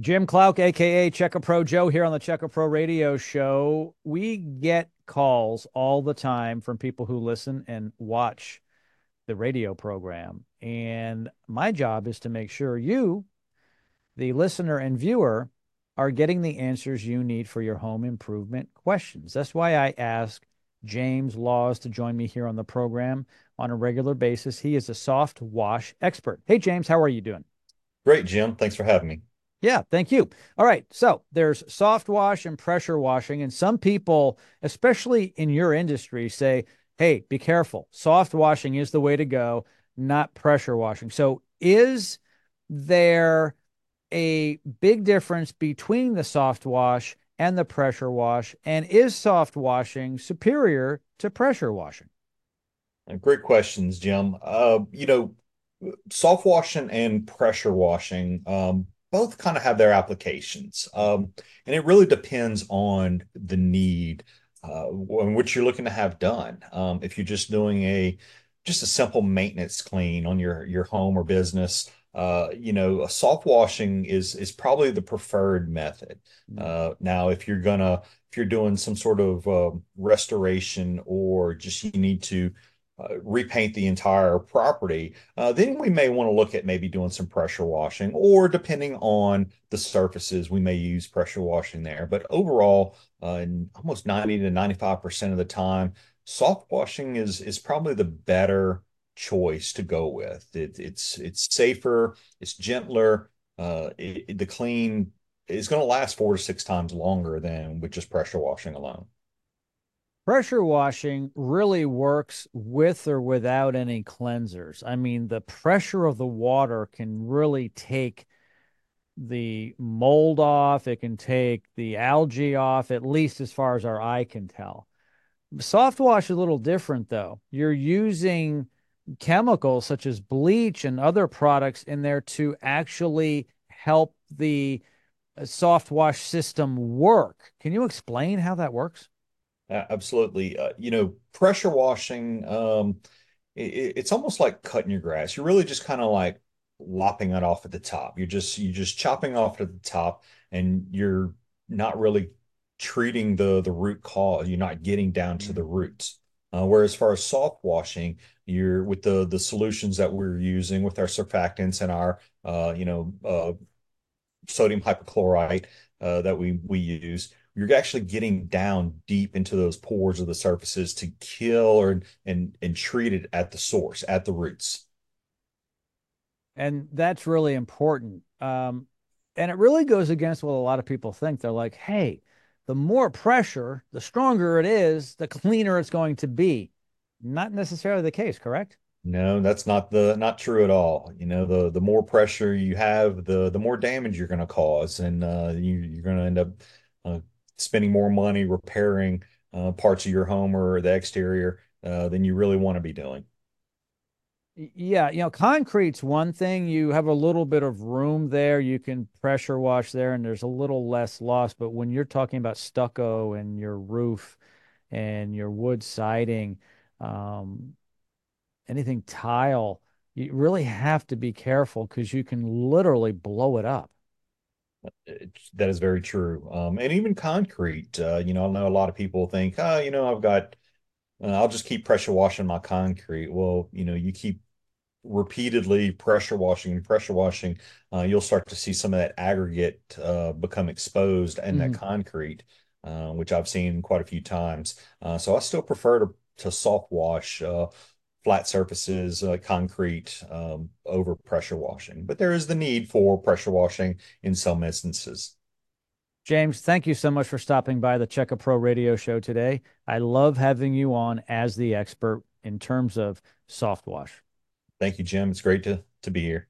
Jim Clouk, aka Check A Pro Joe, here on the Check A Pro Radio Show. We get calls all the time from people who listen and watch the radio program. And my job is to make sure you, the listener and viewer, are getting the answers you need for your home improvement questions. That's why I ask James Laws to join me here on the program on a regular basis. He is a soft wash expert. Hey, James, how are you doing? Great, Jim. Thanks for having me. Yeah, thank you. All right. So there's soft wash and pressure washing. And some people, especially in your industry, say, hey, be careful. Soft washing is the way to go, not pressure washing. So is there a big difference between the soft wash and the pressure wash? And is soft washing superior to pressure washing? Great questions, Jim. Uh, you know, soft washing and pressure washing um, both kind of have their applications. Um, and it really depends on the need uh, and what you're looking to have done. Um, if you're just doing a just a simple maintenance clean on your your home or business, uh, you know, a soft washing is is probably the preferred method. Mm. Uh, now, if you're gonna if you're doing some sort of uh, restoration or just you need to uh, repaint the entire property, uh, then we may want to look at maybe doing some pressure washing, or depending on the surfaces, we may use pressure washing there. But overall, uh, almost 90 to 95% of the time, soft washing is is probably the better choice to go with. It, it's it's safer, it's gentler. Uh, it, the clean is going to last four to six times longer than with just pressure washing alone. Pressure washing really works with or without any cleansers. I mean, the pressure of the water can really take the mold off, it can take the algae off, at least as far as our eye can tell. Soft wash is a little different, though. You're using chemicals such as bleach and other products in there to actually help the uh, soft wash system work. Can you explain how that works? Absolutely. Uh, you know, pressure washing, um, it, it's almost like cutting your grass. You're really just kind of like lopping it off at the top. You're just you're just chopping off at the top, and you're not really treating the the root cause. You're not getting down to the mm-hmm. roots. Uh, whereas, as far as soft washing, you're with the the solutions that we're using with our surfactants and our uh, you know uh, sodium hypochlorite uh, that we we use you're actually getting down deep into those pores of the surfaces to kill or and and treat it at the source at the roots. And that's really important. Um, and it really goes against what a lot of people think. They're like hey the more pressure the stronger it is the cleaner it's going to be. Not necessarily the case correct? No that's not the not true at all. You know the the more pressure you have the the more damage you're going to cause. And uh, you, you're going to end up uh, spending more money repairing uh, parts of your home or the exterior uh, than you really want to be doing. Yeah, you know, concrete's one thing. You have a little bit of room there. You can pressure wash there, and there's a little less loss. But when you're talking about stucco and your roof and your wood siding, um, anything tile, you really have to be careful because you can literally blow it up that is very true. Um, and even concrete, uh, you know, I know a lot of people think, oh, you know, I've got, uh, I'll just keep pressure washing my concrete. Well, you know, you keep repeatedly pressure washing and pressure washing, uh, you'll start to see some of that aggregate uh, become exposed in mm-hmm. that concrete, uh, which I've seen quite a few times. Uh, so I still prefer to, to soft wash flat surfaces, uh, concrete, um, over pressure washing. But there is the need for pressure washing in some instances. James, thank you so much for stopping by the Check A Pro radio show today. I love having you on as the expert in terms of soft wash. Thank you, Jim. It's great to, to be here.